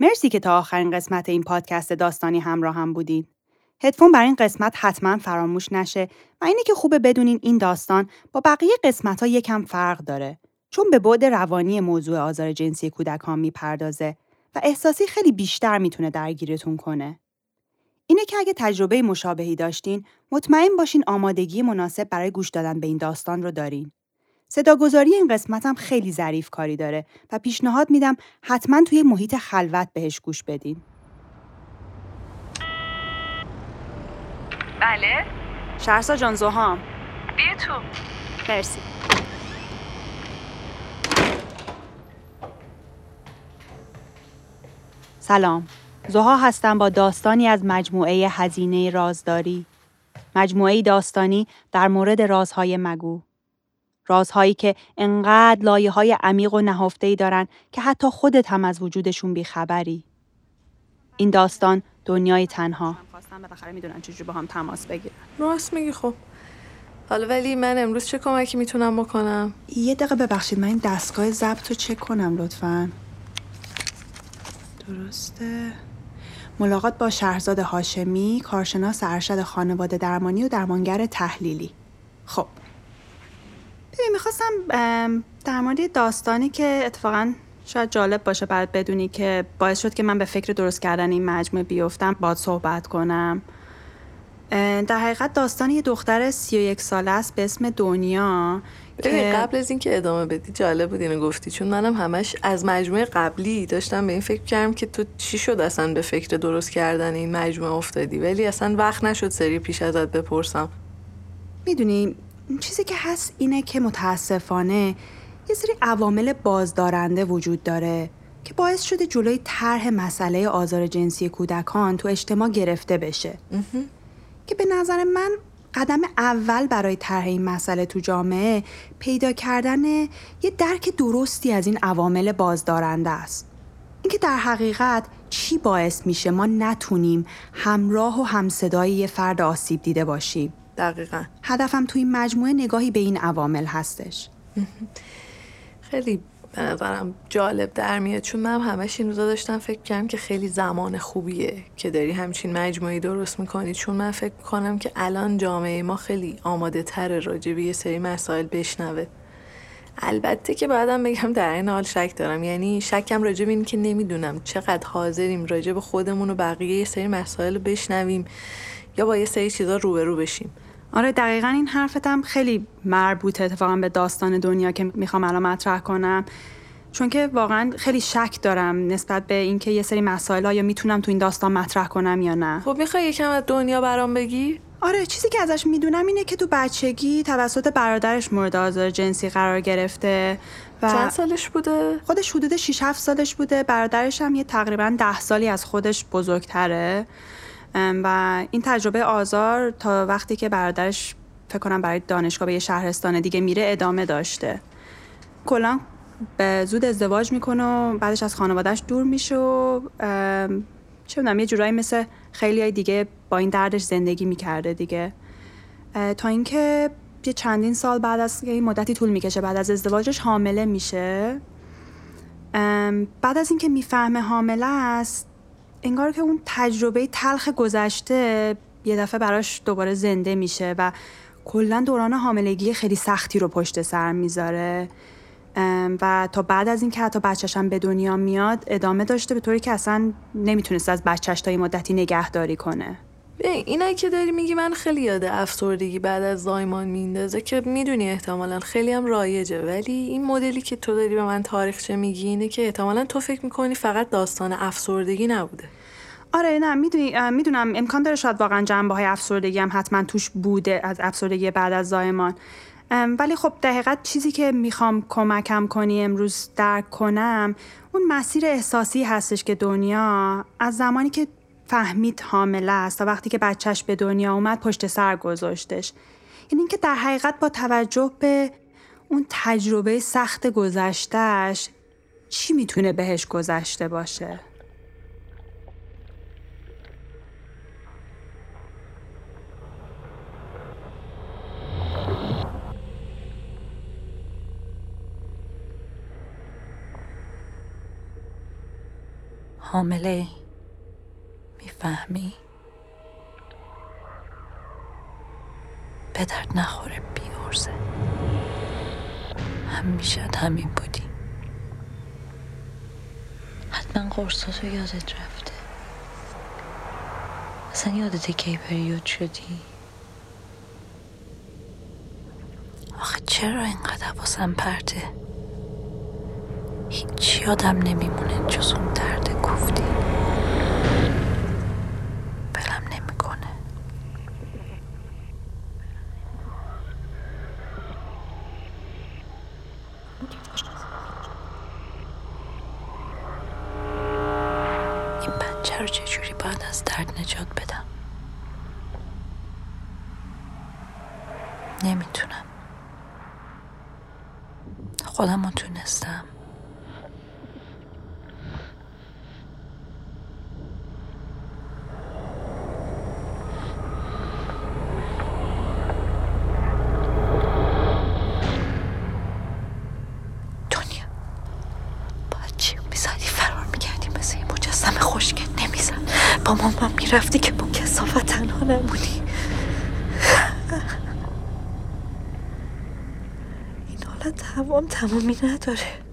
مرسی که تا آخرین قسمت این پادکست داستانی همراه هم بودین. هدفون برای این قسمت حتما فراموش نشه و اینه که خوبه بدونین این داستان با بقیه قسمت ها یکم فرق داره چون به بعد روانی موضوع آزار جنسی کودکان می‌پردازه و احساسی خیلی بیشتر می‌تونه درگیرتون کنه. اینه که اگه تجربه مشابهی داشتین مطمئن باشین آمادگی مناسب برای گوش دادن به این داستان رو دارین. صداگذاری این قسمت هم خیلی ظریف کاری داره و پیشنهاد میدم حتما توی محیط خلوت بهش گوش بدین. بله؟ شهرسا جان زوهام بیا تو. مرسی. سلام. زوها هستم با داستانی از مجموعه هزینه رازداری. مجموعه داستانی در مورد رازهای مگو. رازهایی که انقدر لایه های عمیق و نهفتهی دارن که حتی خودت هم از وجودشون بیخبری. این داستان دنیای تنها. خواستم بالاخره می‌دونن چجوری با هم تماس بگیرن. راست میگی خب. حالا ولی من امروز چه کمکی می‌تونم بکنم؟ یه دقیقه ببخشید من این دستگاه ضبط رو چک کنم لطفا. درسته. ملاقات با شهرزاد هاشمی کارشناس ارشد خانواده درمانی و درمانگر تحلیلی. خب. می‌خواستم در مورد داستانی که اتفاقا شاید جالب باشه بعد بدونی که باعث شد که من به فکر درست کردن این مجموعه بیفتم باد صحبت کنم. در حقیقت داستان یه دختر 31 ساله است به اسم دنیا که قبل از اینکه ادامه بدی جالب بود اینو گفتی چون منم همش از مجموعه قبلی داشتم به این فکر کردم که تو چی شد اصلا به فکر درست کردن این مجموعه افتادی؟ ولی اصلا وقت نشد سری پیش ازت بپرسم. می‌دونی چیزی که هست اینه که متاسفانه یه سری عوامل بازدارنده وجود داره که باعث شده جلوی طرح مسئله آزار جنسی کودکان تو اجتماع گرفته بشه. که به نظر من قدم اول برای طرح این مسئله تو جامعه پیدا کردن یه درک درستی از این عوامل بازدارنده است. اینکه در حقیقت چی باعث میشه ما نتونیم همراه و همصدای یه فرد آسیب دیده باشیم. دقیقا. هدفم تو این مجموعه نگاهی به این عوامل هستش. خیلی به نظرم جالب در میاد چون من همش این روزا داشتم فکر کردم که خیلی زمان خوبیه که داری همچین مجموعی درست می‌کنی. چون من فکر کنم که الان جامعه ما خیلی آماده تر راجع به یه سری مسائل بشنوه. البته که بعدم بگم در این حال شک دارم. یعنی شکم راجع به این که نمی‌دونم چقدر حاضریم راجع به خودمون و بقیه یه سری مسائل رو بشنویم یا با یه سری چیزا روبرو بشیم. آره دقیقا این حرفتم خیلی مربوطه اتفاقا به داستان دنیا که می‌خوام الان مطرح کنم. چون که واقعا خیلی شک دارم نسبت به اینکه یه سری مسائل یا می‌تونم تو این داستان مطرح کنم یا نه. خب می‌خوای یکم از دنیا برام بگی؟ آره چیزی که ازش می‌دونم اینه که تو بچگی توسط برادرش مورد آزار جنسی قرار گرفته و چند سالش بوده؟ خودش حدود 6 7 سالش بوده. برادرش هم یه تقریبا 10 سالی از خودش بزرگتره. و این تجربه آزار تا وقتی که برادرش فکر کنم برای دانشگاه به یه شهرستان دیگه میره ادامه داشته. کلا به زود ازدواج می‌کنه و بعدش از خانوادهش دور میشه و چه می‌دونم یه جورایی مثل خیلی های دیگه با این دردش زندگی می‌کرده دیگه. تا اینکه یه چندین سال بعد از این مدتی طول می‌کشه بعد از ازدواجش حامله میشه. بعد از اینکه می‌فهمه حامله است انگار که اون تجربه تلخ گذشته یه دفعه براش دوباره زنده میشه و کلا دوران حاملگی خیلی سختی رو پشت سر می‌ذاره. و تا بعد از اینکه حتی بچهش هم به دنیا میاد ادامه داشته به طوری که اصلا نمی‌تونست از بچهش تا مدتی نگهداری کنه. اینایی که داری میگی من خیلی یاد افسردگی بعد از زایمان میندازه که می‌دونی احتمالا خیلی هم رایجه. ولی این مدلی که تو داری به من تاریخچه میگی اینه که احتمالا تو فکر می‌کنی فقط داستان افسردگی نبوده. آره نه می‌دونی می‌دونم. امکان داره شاید واقعا جنبه های افسردگی هم حتما توش بوده از افسردگی بعد از زایمان. ولی خب دقیقت چیزی که می‌خوام کمکم کنی امروز درک کنم اون مسیر احساسی هستش که دنیا از زمانی که فهمید حامله است تا وقتی که بچهش به دنیا اومد پشت سر گذاشتش. یعنی اینکه در حقیقت با توجه به اون تجربه سخت گذشتهش چی می‌تونه بهش گذشته باشه؟ حامله. می‌فهمی؟ به درد نخوره بیارزه. همیشه همین بودی. حتما قرصاتو یادت رفته. اصلا یادت کی پریود شدی؟ آخه چرا اینقدر واسم پرته؟ هیچ یادم نمیمونه جز اون درد کوفتی بلم نمی‌کنه این بچه رو چجوری باید از درد نجات بدم نمی‌تونم خودم رو تونستم دنیا باید چی می‌زدی فرار می‌کردی مثل این مجسم خوشگل نمیزن مامان می‌رفتی که با کسافت تنها نمونی. این حالت تمام تمامی نداره.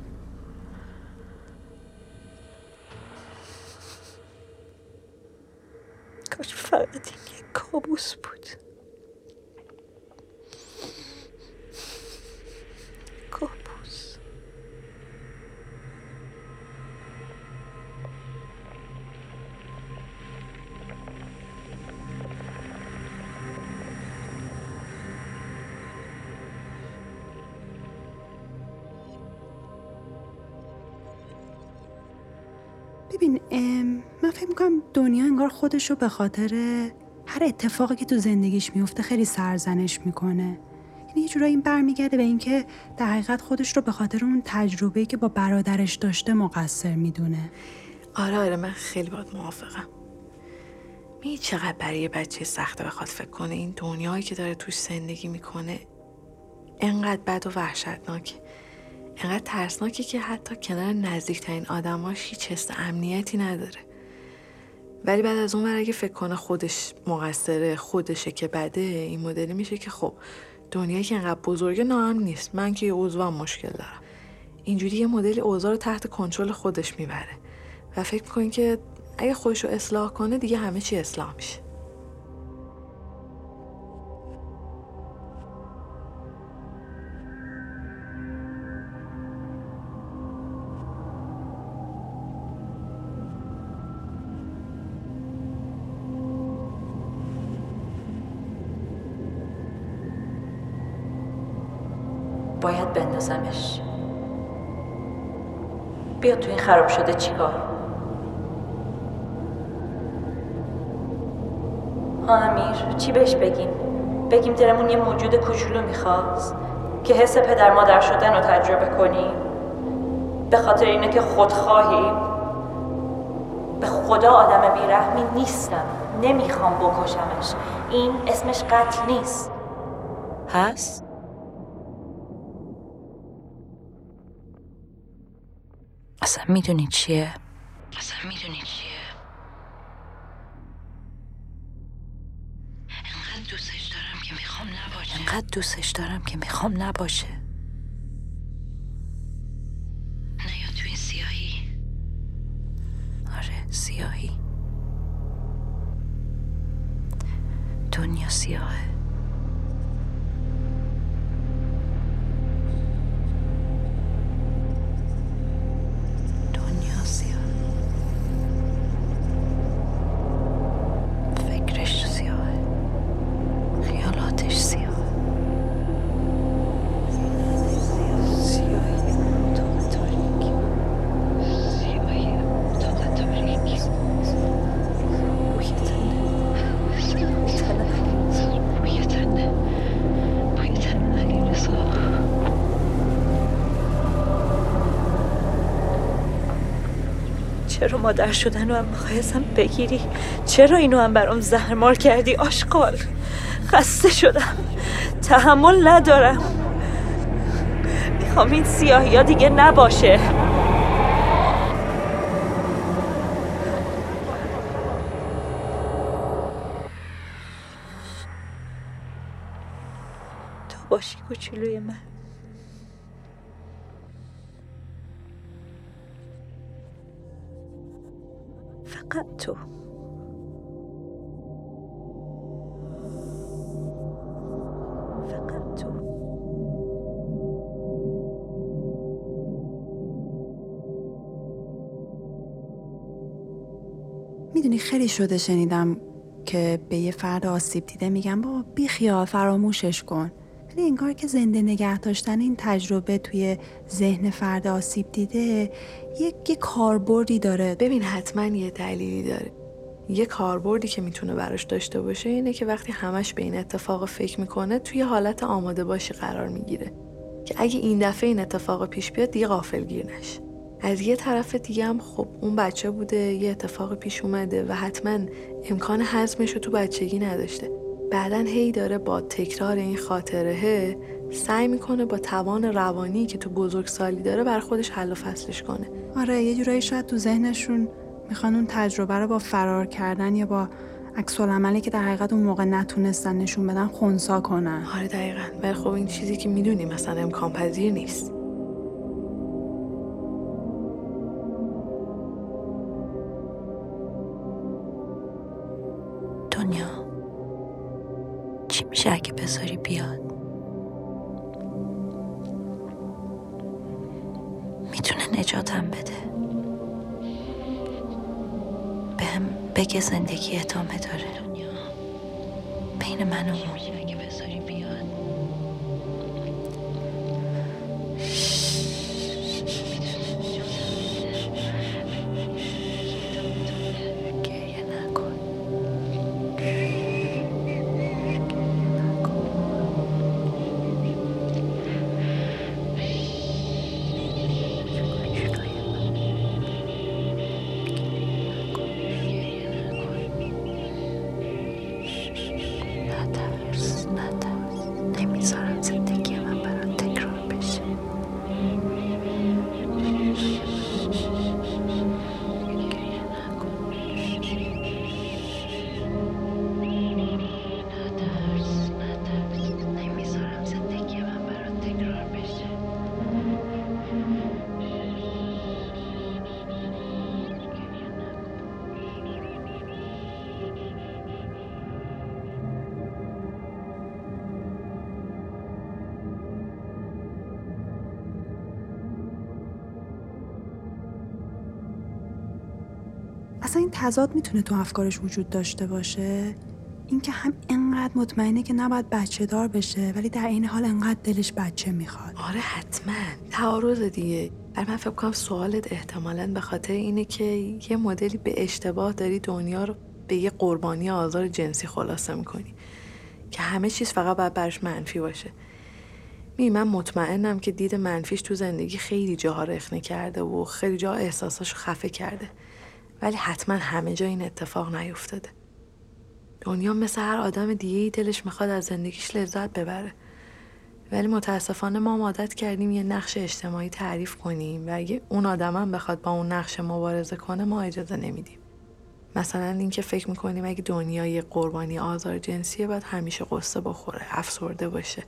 خودش رو به خاطر هر اتفاقی که تو زندگیش میفته خیلی سرزنش می‌کنه. یعنی یه جورایی این برمیگرده به اینکه در حقیقت خودش رو به خاطر اون تجربه‌ای که با برادرش داشته مقصر می‌دونه. آره آره من خیلی باید موافقم. می چقدر برای یه بچه سخته بخواد فکر کنه این دنیایی که داره توش زندگی می‌کنه انقدر بد و وحشتناک انقدر ترسناکه که حتی کنار نزدیکترین آدماش هیچ حس امنیتی نداره. ولی بعد از اون ور اگه فکر کنه خودش مقصره خودشه که بده این مدلی میشه که خب دنیایی که انقدر بزرگه ناامن نیست. من که یه عضوم مشکل دارم. اینجوری یه مدل اوضاع رو تحت کنترل خودش می‌بره. و فکر می‌کنین که اگه خودش رو اصلاح کنه دیگه همه چی اصلاح میشه. باید بندازمش. بیا تو این خراب شده چیکار؟ ها امیر چی بهش بگیم؟ بگیم دلمون یه موجود کوچولو می‌خواست که حس پدر مادر شدن رو تجربه کنیم. به خاطر اینه که خودخواهیم. به خدا آدم بیرحمی نیستم. نمی‌خوام بکشمش. این اسمش قتل نیست. هست؟ اصلا می‌دونی چیه؟ اصلا می‌دونی چیه؟ انقدر دوستش دارم که می‌خوام نباشه. انقدر دوستش دارم که می‌خوام نباشه. نیا تو این سیاهی. آره سیاهی. دنیا سیاهه. چرا مادر شدن رو هم می‌خواستم بگیری؟ چرا اینو هم برام زهرمار کردی آشقال خسته شدم. تحمل ندارم. می‌خوام این سیاهی ها دیگه نباشه. تو باشی کوچولوی من. تو می‌دونی خیلی شده شنیدم که به یه فرد آسیب دیده میگن بابا بیخیال فراموشش کن. ولی انگار که زنده نگه داشتن این تجربه توی ذهن فرد آسیب دیده یک کاربردی داره. ببین حتما یه دلیلی داره. یه کاربردی که می‌تونه براش داشته باشه اینه که وقتی همش به این اتفاق فکر می‌کنه توی حالت آماده باشی قرار می‌گیره. که اگه این دفعه این اتفاق پیش بیاد دیگه غافل گیر نشه از یه طرف دیگه هم خب اون بچه بوده یه اتفاق پیش اومده و حتما امکان حزمش رو تو بچگی نداشته. بعدا هی داره با تکرار این خاطره سعی می‌کنه با توان روانی که تو بزرگسالی داره بر خودش حل و فصلش کنه. آره یه جورایی شاید تو ذهنشون می‌خوان اون تجربه رو با فرار کردن یا با عکس عملی که در حقیقت اون موقع نتونستن نشون بدن خونسا کنن. آره دقیقا. ولی خب این چیزی که می‌دونی مثلا امکان پذیر نیست. بذاری بیاد. می‌تونه نجاتم بده. بهم بگه زندگی ادامه داره بین من و اون. این تضاد می‌تونه تو افکارش وجود داشته باشه؟ اینکه هم انقدر مطمئنه که نباید بچه دار بشه ولی در این حال انقدر دلش بچه می‌خواد. آره حتما. تعارض دیگه. برای من فکر کنم سوالت احتمالا به خاطر اینه که یه مدلی به اشتباه داری دنیا رو به یه قربانی آزار جنسی خلاصه می‌کنی. که همه چیز فقط باید برش منفی باشه. می من مطمئنم که دید منفیش تو زندگی خیلی جاها رخنه کرده و خیلی جاها احساساشو خفه کرده. ولی حتما همه جا این اتفاق نیفتاده. دنیا مثل هر آدم دیگه ای دلش می‌خواد از زندگیش لذت ببره. ولی متاسفانه ما عادت کردیم یه نقش اجتماعی تعریف کنیم و اگه اون آدم هم بخواد با اون نقش مبارزه کنه ما اجازه نمیدیم. مثلا اینکه فکر می‌کنیم اگه دنیا یه قربانی آزار جنسیه باید همیشه قصه بخوره افسرده باشه.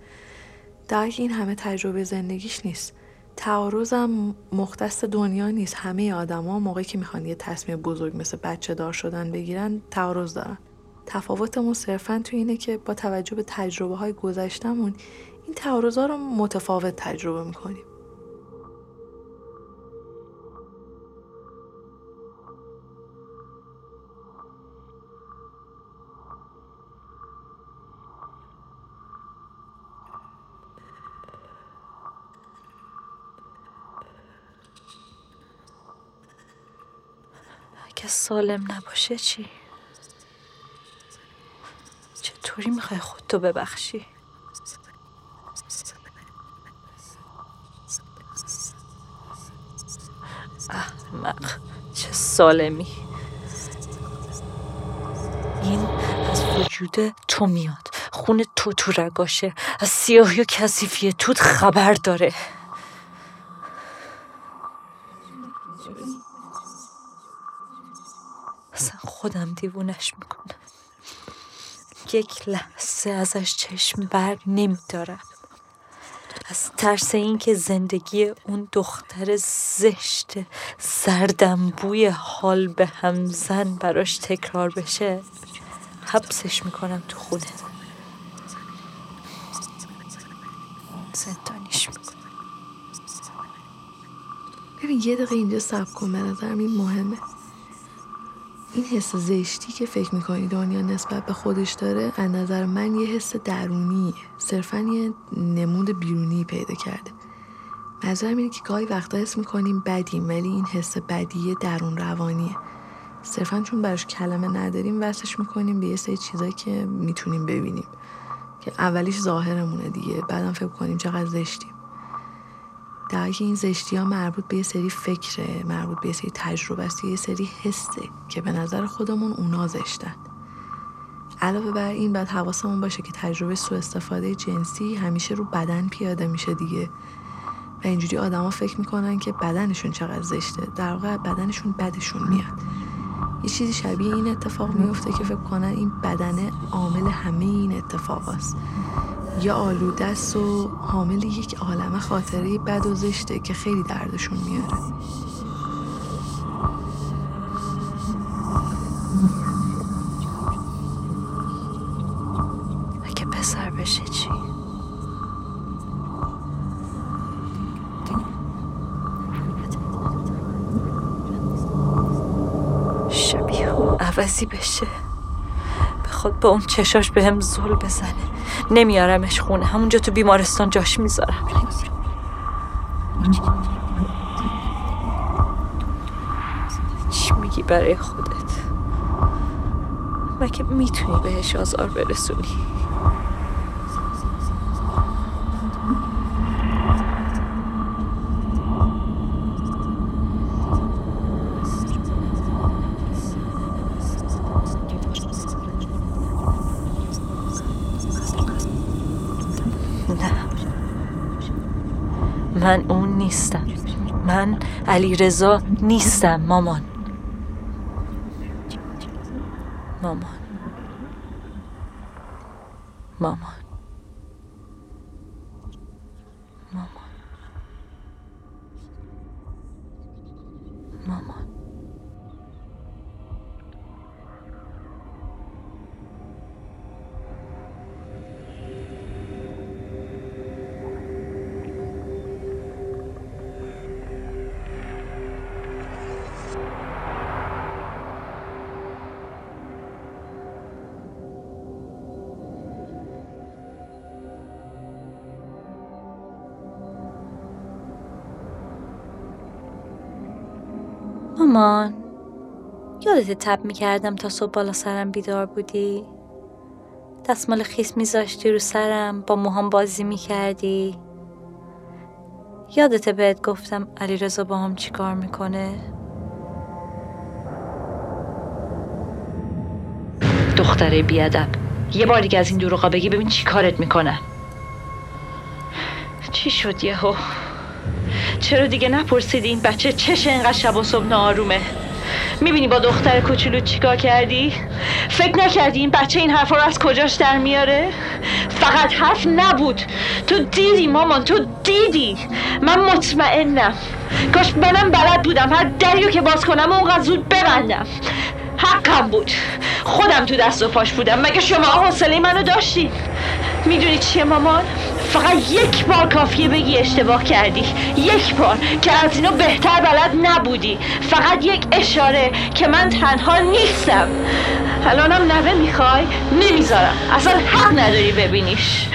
در این همه تجربه زندگیش نیست. تعارض هم مختص دنیا نیست. همه آدما موقعی که می‌خوان یه تصمیم بزرگ مثل بچه دار شدن بگیرن تعارض دارن. تفاوتمون صرفا تو اینه که با توجه به تجربه های گذشتمون این تعارض ها رو متفاوت تجربه می‌کنیم. اگه سالم نباشه چی؟ چطوری می‌خوای خودتو ببخشی؟ احمق چه سالمی این از وجود تو میاد خون تو تو رگاشه از سیاهی و کثیفی توت خبر داره اصلا خودم دیوونش می‌کنم. یک لحظه ازش چشم بر نمیدارم. از ترس اینکه زندگی اون دختر زشت زردنبوی حال به همزن براش تکرار بشه حبسش می‌کنم تو خونه. زندانیش می‌کنم. ببین یه دقیقه اینجا سب کن به نظرم این مهمه. این حس زشتی که فکر می‌کنی دنیا نسبت به خودش داره از نظر من یه حس درونیه. صرفا یه نمود بیرونی پیدا کرده. نظرم اینه که گاهی وقتا حس می‌کنیم بدیم ولی این حس بدیه درون روانیه. صرفا چون براش کلمه نداریم وصلش می‌کنیم به یه سری چیزایی که می‌تونیم ببینیم. که اولیش ظاهرمونه دیگه بعدم فکر کنیم چقدر زشتیم. در این زشتی ها مربوط به یه سری فکره مربوط به یه سری تجربه است یه سری حسه که به نظر خودمون اونا زشتن. علاوه بر این باید حواسمون باشه که تجربه سوء استفاده جنسی همیشه رو بدن پیاده میشه دیگه. و اینجوری آدما فکر می‌کنن که بدنشون چقدر زشته. در واقع بدنشون بدشون میاد. یه چیزی شبیه این اتفاق میفته که فکر کنن این بدنه عامل همه این اتفاق است یا آلوده است و حامل یک عالم خاطره بد و زشته که خیلی دردشون میاره. اگه پسر بشه چی؟ شبیه عوضی بشه. بخواد با اون چشاش به هم زل بزنه. نمیارمش خونه. همونجا تو بیمارستان جاش می‌ذارم. چی میگی برای خودت؟ مگه می‌تونی بهش آزار برسونی نه من اون نیستم. من علی رضا نیستم مامان. مامان. مامان یادت تب می‌کردم تا صبح بالا سرم بیدار بودی؟ دستمال خیس میذاشتی رو سرم با موهام بازی می‌کردی؟ یادت بهت گفتم علی رضا با هم چی کار می‌کنه؟ دختره بیادب یه بار دیگه از این دروغا بگی ببین چی کارت می‌کنم چی شد یهو؟ چرا دیگه نپرسیدی؟ این بچه چشه اینقدر شب و صبح نارومه می‌بینی با دختر کوچولو چیکار کردی؟ فکر نکردی این بچه این حرفا رو از کجاش در میاره؟ فقط حرف نبود. تو دیدی مامان تو دیدی. من مطمئنم. کاش منم بلد بودم. هر دریو که باز کنم اونقدر زود ببندم. حقم بود. خودم تو دست و پاش بودم. مگه شما حوصله منو داشتی؟ می‌دونی چیه مامان؟ فقط یک بار کافیه بگی اشتباه کردی. یک بار که از اینو بهتر بلد نبودی. فقط یک اشاره که من تنها نیستم. الانم نوه می‌خوای؟ نمی‌ذارم. اصلا حق نداری ببینیش.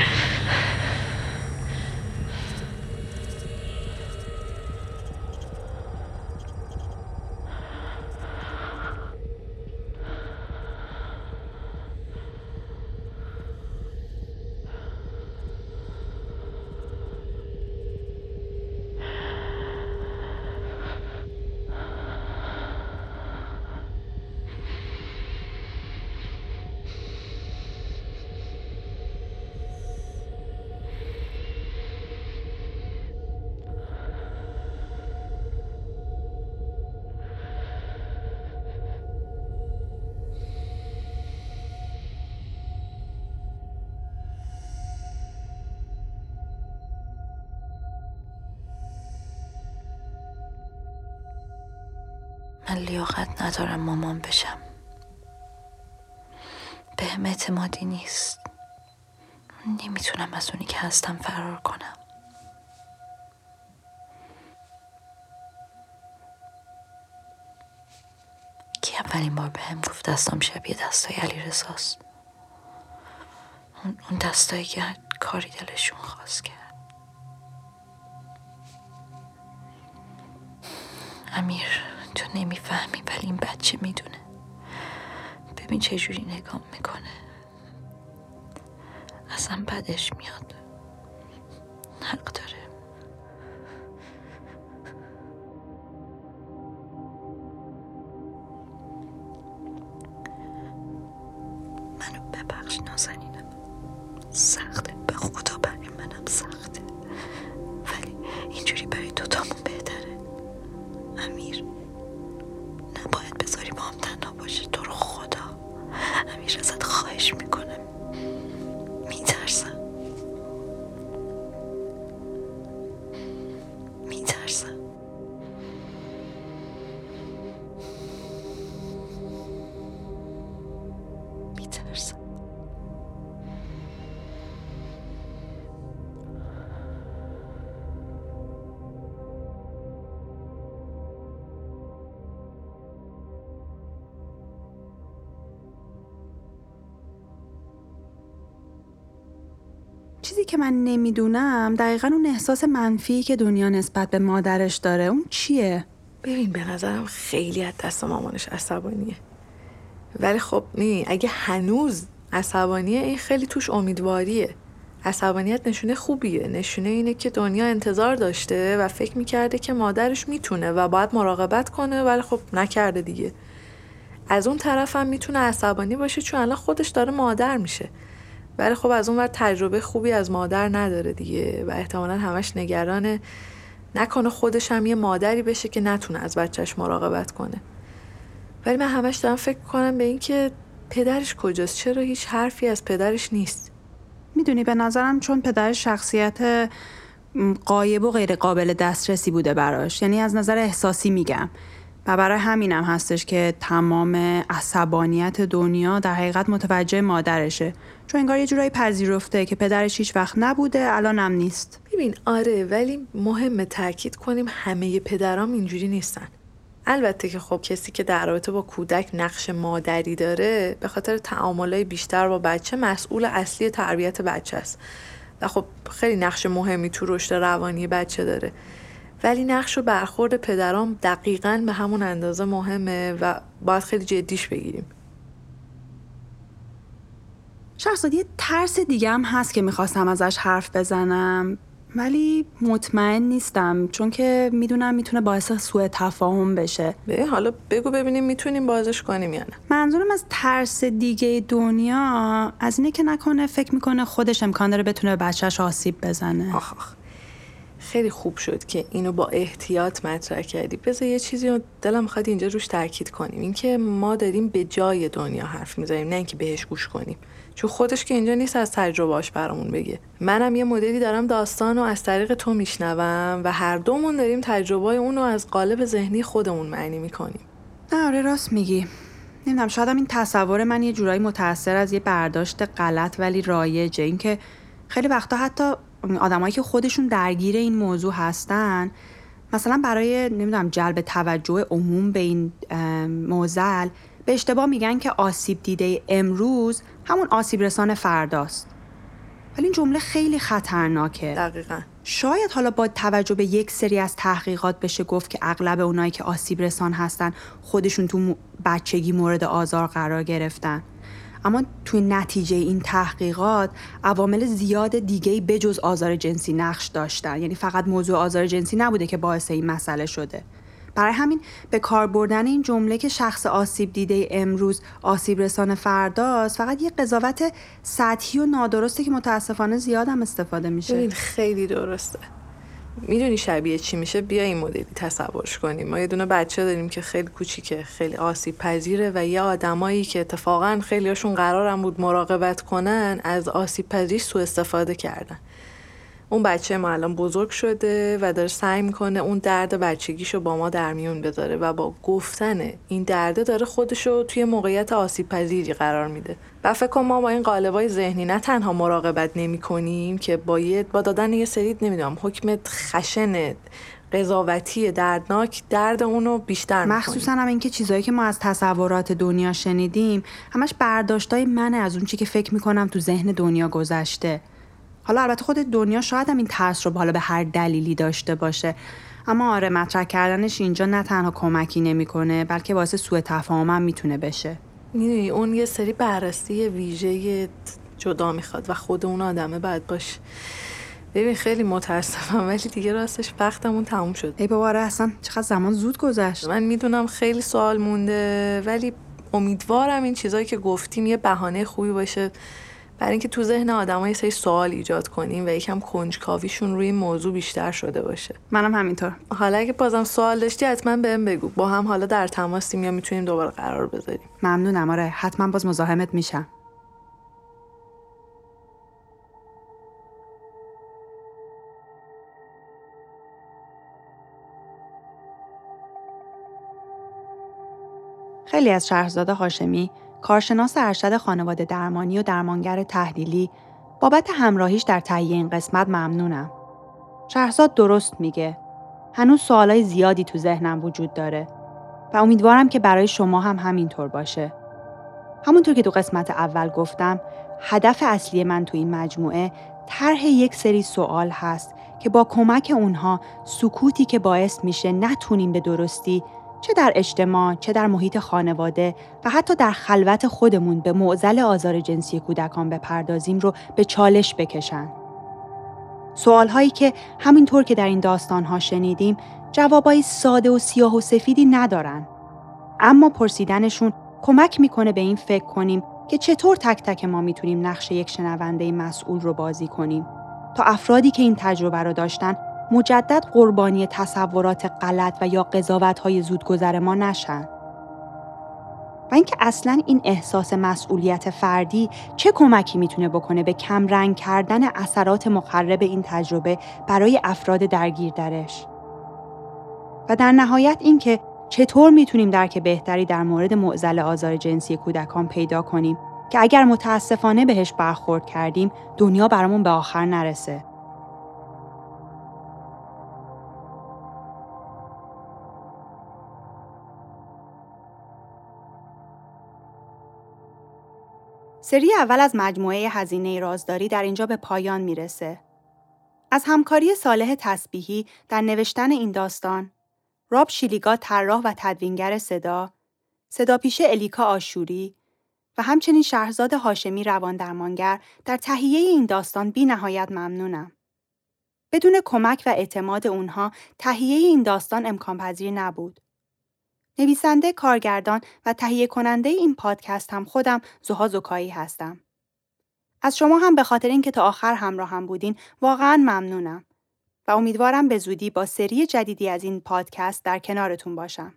من لیاقت ندارم مامان بشم. به اعتمادی نیست. نمی‌تونم از اونی که هستم فرار کنم. کی اولین بار به هم گفت دستم شبیه دستای علی رزاست اون دستایی که کاری دلشون خواست کرد. امیر تو نمی‌فهمی ولی این بچه می‌دونه. ببین چه جوری نگاه می‌کنه. اصلا بدش میاد. حق چیزی که من نمی‌دونم دقیقا اون احساس منفی که دنیا نسبت به مادرش داره اون چیه؟ ببین به نظرم خیلی از دست مامانش عصبانیه. ولی خب نی اگه هنوز عصبانیه این خیلی توش امیدواریه. عصبانیت نشونه خوبیه. نشونه اینه که دنیا انتظار داشته و فکر می‌کرده که مادرش می‌تونه و باید مراقبت کنه ولی خب نکرده دیگه. از اون طرف هم می‌تونه عصبانی باشه چون الان خودش داره مادر میشه. ولی خب از اون ور تجربه خوبی از مادر نداره دیگه و احتمالا همش نگرانه. نکنه خودش هم یه مادری بشه که نتونه از بچهش مراقبت کنه. ولی من همش دارم فکر کنم به اینکه پدرش کجاست؟ چرا هیچ حرفی از پدرش نیست؟ می‌دونی به نظرم چون پدر شخصیت قایب و غیر قابل دسترسی بوده براش. یعنی از نظر احساسی میگم. و برای همینم هستش که تمام عصبانیت دنیا در حقیقت متوجه مادرشه. چون انگار یه جورایی پذیرفته که پدرش هیچ وقت نبوده الانم نیست. ببین آره ولی مهمه تاکید کنیم همه پدرام اینجوری نیستن. البته که خب کسی که در رابطه با کودک نقش مادری داره به خاطر تعاملای بیشتر با بچه مسئول اصلی تربیت بچه است. و خب خیلی نقش مهمی تو رشد روانی بچه داره. ولی نقش و برخورد پدرام دقیقا به همون اندازه مهمه و باید خیلی جدیش بگیریم. شخصا یه ترس دیگه هم هست که می‌خواستم ازش حرف بزنم. ولی مطمئن نیستم چون که می‌دونم می‌تونه باعث سوء تفاهم بشه. به حالا بگو ببینیم می‌تونیم بازش کنیم یا نه. منظورم از ترس دیگه دنیا از اینه که نکنه فکر می‌کنه خودش امکان داره بتونه به بچهش آسیب بزنه. آخ آخ. خیلی خوب شد که اینو با احتیاط مطرح کردی. بذار یه چیزی رو دلم می‌خواد اینجا روش تاکید کنیم. اینکه ما داریم به جای دنیا حرف می‌زنیم نه اینکه بهش گوش کنیم. چون خودش که اینجا نیست از تجربهاش برامون بگه. منم یه مدلی دارم داستان رو از طریق تو میشنوم و هر دومون داریم تجربه اون رو از قالب ذهنی خودمون معنی می‌کنیم. نه آره راست میگی. نمی‌دونم شاید این تصور من یه جورایی متاثر از یه برداشت غلط ولی رایجه. اینکه خیلی وقتا حتی آدمایی که خودشون درگیر این موضوع هستن مثلا برای نمی‌دونم جلب توجه عموم به این موزل به اشتباه میگن که آسیب دیده امروز همون آسیب رسان فرداست. ولی این جمله خیلی خطرناکه. دقیقا. شاید حالا با توجه به یک سری از تحقیقات بشه گفت که اغلب اونایی که آسیب رسان هستن خودشون تو بچگی مورد آزار قرار گرفتن. اما توی نتیجه این تحقیقات عوامل زیاد دیگه بجز آزار جنسی نقش داشتن. یعنی فقط موضوع آزار جنسی نبوده که باعث این مسئله شده. برای همین به کار بردن این جمله که شخص آسیب دیده امروز آسیب رسان فرداست فقط یه قضاوت سطحی و نادرسته که متاسفانه زیاد هم استفاده میشه. خیلی درسته. می‌دونی شبیه چی میشه؟ بیا این مدلی تصورش کنیم. ما یه دونه بچه داریم که خیلی کوچیکه خیلی آسیب پذیره و یه آدمایی که اتفاقا خیلیاشون قرارم بود مراقبت کنن از آسیب پذیری سوء استفاده کردن. اون بچه ما الان بزرگ شده و داره سعی می‌کنه اون درد بچگیشو با ما در میون بذاره و با گفتن این درده داره خودشو توی موقعیت آسیب پذیری قرار میده. و فکر ما با این قالبای ذهنی نه تنها مراقبت نمی کنیم که با, با دادن یه سری نمی‌دونم حکم خشن قضاوتی دردناک درد اونو بیشتر مخصوصا هم اینکه چیزایی که ما از تصورات دنیا شنیدیم همش برداشتای منه از اون چی که فکر می‌کنم تو ذهن دنیا گذشته. حالا البته خود دنیا شاید هم این تاثر رو حالا به هر دلیلی داشته باشه. اما آره مطرح کردنش اینجا نه تنها کمکی نمی‌کنه بلکه واسه سوء تفاهم هم می‌تونه بشه. می‌دونی اون یه سری بررسی ویژه جدا می‌خواد و خود اون آدمه باید باشه ببین خیلی متاسفم ولی دیگه راستش وقتمون تموم شد. ای بابا آره، اصلا چقدر زمان زود گذشت. من می‌دونم خیلی سوال مونده ولی امیدوارم این چیزایی که گفتیم یه بهانه خوبی باشه. برای اینکه تو ذهن آدم‌ها یه سری سوال ایجاد کنیم و یکم کنجکاویشون روی این موضوع بیشتر شده باشه. منم همینطور. حالا اگه بازم سوال داشتی حتما بهم بگو. با هم حالا در تماسیم یا می‌تونیم دوباره قرار بذاریم. ممنونم. آره حتما باز مزاحمت میشم. خیلی از شهرزاد هاشمی کارشناس ارشد خانواده درمانی و درمانگر تحلیلی بابت همراهیش در تهیه این قسمت ممنونم. شهرزاد درست میگه. هنوز سوالای زیادی تو ذهنم وجود داره و امیدوارم که برای شما هم همینطور باشه. همونطور که تو قسمت اول گفتم، هدف اصلی من تو این مجموعه طرح یک سری سوال هست که با کمک اونها سکوتی که باعث میشه نتونیم به درستی چه در اجتماع، چه در محیط خانواده و حتی در خلوت خودمون به معزل آزار جنسی کودکان بپردازیم رو به چالش بکشن. سوال هایی که همینطور که در این داستان ها شنیدیم جوابای ساده و سیاه و سفیدی ندارن. اما پرسیدنشون کمک می‌کنه به این فکر کنیم که چطور تک تک ما می‌تونیم نقش یک شنونده مسئول رو بازی کنیم تا افرادی که این تجربه رو داشتن مجدد قربانی تصورات غلط و یا قضاوت های زودگذر ما نشن. و اینکه اصلا این احساس مسئولیت فردی چه کمکی می‌تونه بکنه به کمرنگ کردن اثرات مخرب این تجربه برای افراد درگیر درش. و در نهایت اینکه چطور می‌تونیم درک بهتری در مورد معزل آزار جنسی کودکان پیدا کنیم که اگر متاسفانه بهش برخورد کردیم دنیا برامون به آخر نرسه. سری اول از مجموعه هزینه رازداری در اینجا به پایان می‌رسه. از همکاری صالح تسبیحی در نوشتن این داستان، راب شیلیگا طراح و تدوینگر صدا، صدا پیشه الیکا آشوری و همچنین شهرزاد هاشمی روان درمانگر در تهیه این داستان بی نهایت ممنونم. بدون کمک و اعتماد اونها تهیه این داستان امکان پذیر نبود. نویسنده، کارگردان و تهیه کننده این پادکست هم خودم زوها زکایی هستم. از شما هم به خاطر اینکه تا آخر همراه هم بودین واقعا ممنونم و امیدوارم به زودی با سری جدیدی از این پادکست در کنارتون باشم.